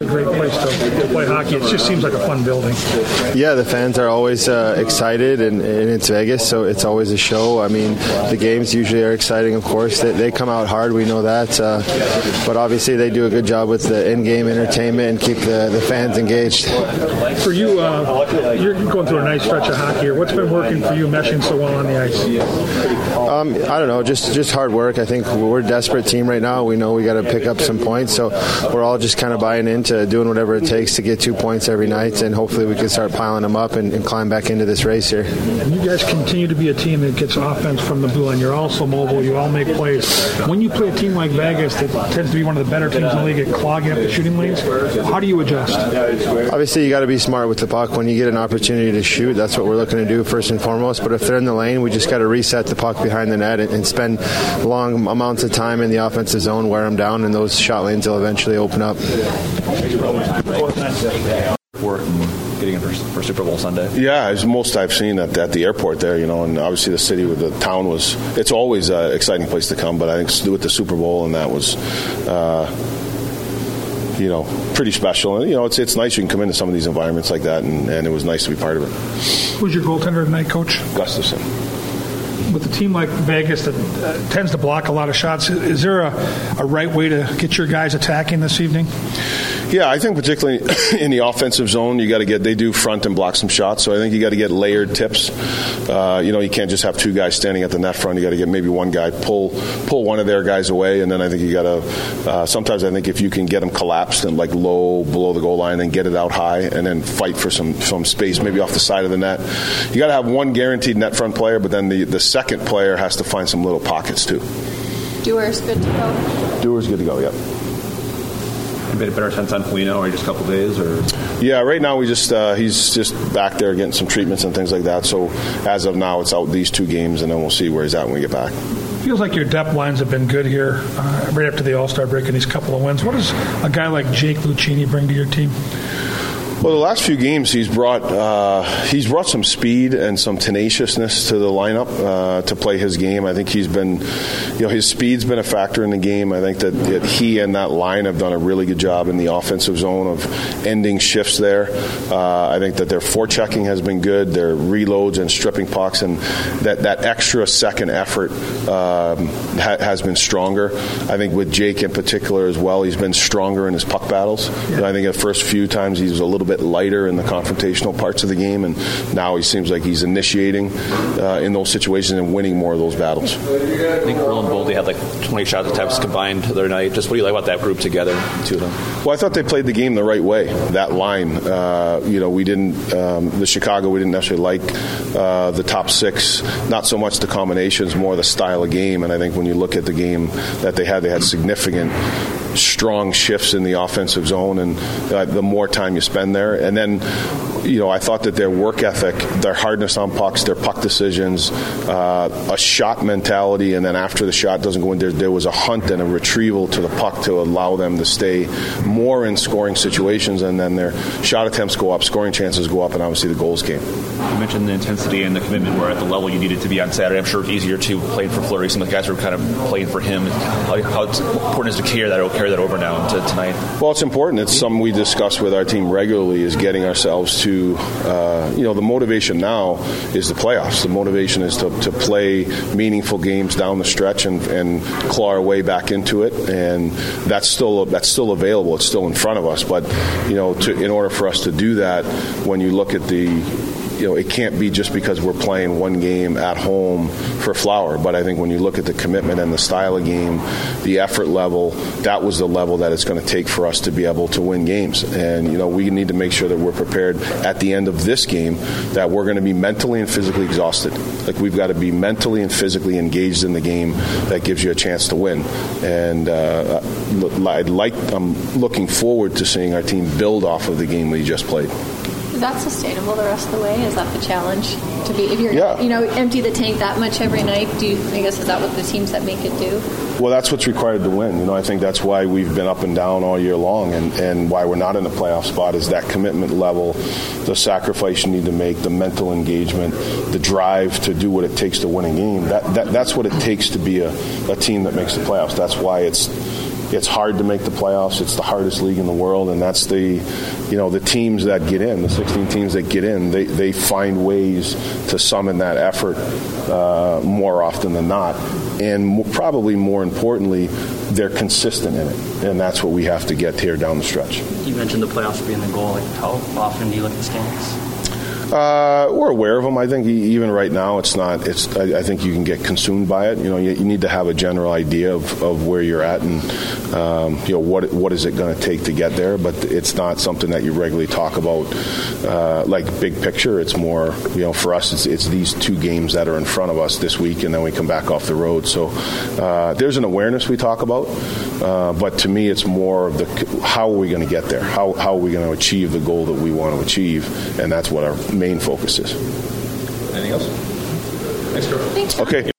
great place to, play hockey. It just seems like a fun building. Yeah, the fans are always uh, excited, and, and, it's Vegas, so it's always a show. I mean, the games usually are exciting, of course. They, they come out hard, we know that. Uh, but obviously, they do a good job with the in game entertainment and keep the, the fans engaged. For you, uh, you're going through a nice stretch of hockey here. What's been working for you meshing so well on the ice? Um, I don't know, just, just hard work. I think we're a desperate team right now. We know we got to pick up some points, so we're all just kind of buying in into doing whatever it takes to get two points every night, and hopefully we can start piling them up and, and climb back into this race here. And you guys continue to be a team that gets offense from the blue line. You're also mobile. You all make plays. When you play a team like Vegas that tends to be one of the better teams in the league at clogging up the shooting lanes, how do you adjust? Obviously, you got to be smart with the puck. When you get an opportunity to shoot, that's what we're looking to do first and foremost. But if they're in the lane, we just got to reset the puck behind the net and, and spend long amounts of time in the offensive zone, wear them down, and those shot lanes will eventually open up work and getting in for, for, Super Bowl Sunday? Yeah, it's most I've seen at, at the airport there, you know, and obviously the city with the town was, it's always an exciting place to come, but I think with the Super Bowl and that was, uh, you know, pretty special. And, you know, it's, it's nice you can come into some of these environments like that, and, and it was nice to be part of it. Who's your goaltender tonight, Coach? Gustavsson. with a team like Vegas that uh, tends to block a lot of shots, is there a, a right way to get your guys attacking this evening? Yeah, I think particularly in the offensive zone, you got to get they do front and block some shots. So I think you got to get layered tips. Uh, you know, you can't just have two guys standing at the net front. You got to get maybe one guy pull pull one of their guys away, and then I think you got to. Uh, sometimes I think if you can get them collapsed and like low below the goal line, and get it out high, and then fight for some some space, maybe off the side of the net. You got to have one guaranteed net front player, but then the the second player has to find some little pockets too. Dewar's good to go. Dewar's good to go. Yep a better sense on Foligno, or just a couple days, or yeah, right now we just uh, he's just back there getting some treatments and things like that. So as of now, it's out these two games, and then we'll see where he's at when we get back. Feels like your depth lines have been good here uh, right after the All Star break and these couple of wins. What does a guy like Jake Lucchini bring to your team? Well, the last few games he's brought uh, he's brought some speed and some tenaciousness to the lineup uh, to play his game. I think he's been, you know, his speed's been a factor in the game. I think that, that he and that line have done a really good job in the offensive zone of ending shifts there. Uh, I think that their forechecking has been good. Their reloads and stripping pucks and that that extra second effort um, ha- has been stronger. I think with Jake in particular as well, he's been stronger in his puck battles. Yeah. I think the first few times he was a little bit bit lighter in the confrontational parts of the game, and now he seems like he's initiating uh, in those situations and winning more of those battles. I think Earl and Boldy had like 20 shot attempts combined the other night. Just what do you like about that group together, two of them? Well, I thought they played the game the right way. That line, uh, you know, we didn't, um, the Chicago, we didn't necessarily like uh, the top six, not so much the combinations, more the style of game. And I think when you look at the game that they had, they had significant strong shifts in the offensive zone, and uh, the more time you spend there, and then you know I thought that their work ethic, their hardness on pucks, their puck decisions, uh, a shot mentality, and then after the shot doesn't go in, there, there was a hunt and a retrieval to the puck to allow them to stay more in scoring situations, and then their shot attempts go up, scoring chances go up, and obviously the goals came. You mentioned the intensity and the commitment were at the level you needed to be on Saturday. I'm sure it's easier to play for Fleury. Some of the guys were kind of playing for him. How, how important is it to carry that, carry that over now into tonight? Well, it's important. It's something we discuss with our team regularly. Is getting ourselves to, uh, you know, the motivation now is the playoffs. The motivation is to, to play meaningful games down the stretch and, and claw our way back into it. And that's still that's still available. It's still in front of us. But you know, to, in order for us to do that, when you look at the you know, it can't be just because we're playing one game at home for Flower. But I think when you look at the commitment and the style of game, the effort level, that was the level that it's going to take for us to be able to win games. And, you know, we need to make sure that we're prepared at the end of this game that we're going to be mentally and physically exhausted. Like we've got to be mentally and physically engaged in the game that gives you a chance to win. And uh, I'd like, I'm looking forward to seeing our team build off of the game we just played. Is that sustainable the rest of the way? Is that the challenge to be if you're yeah. you know empty the tank that much every night? Do you, I guess is that what the teams that make it do? Well, that's what's required to win. You know, I think that's why we've been up and down all year long, and, and why we're not in the playoff spot is that commitment level, the sacrifice you need to make, the mental engagement, the drive to do what it takes to win a game. That, that that's what it takes to be a, a team that makes the playoffs. That's why it's it's hard to make the playoffs. It's the hardest league in the world, and that's the, you know, the teams that get in, the 16 teams that get in, they, they find ways to summon that effort uh, more often than not, and probably more importantly, they're consistent in it, and that's what we have to get here down the stretch. You mentioned the playoffs being the goal. Like, how often do you look at the standings? Uh, we're aware of them. I think even right now, it's not. It's. I, I think you can get consumed by it. You know, you, you, need to have a general idea of, of where you're at and um, you know what what is it going to take to get there. But it's not something that you regularly talk about. Uh, like big picture, it's more. You know, for us, it's it's these two games that are in front of us this week, and then we come back off the road. So uh, there's an awareness we talk about. Uh, but to me, it's more of the how are we going to get there? How how are we going to achieve the goal that we want to achieve? And that's what our main focus is. Anything else? Thanks, Trevor. Okay.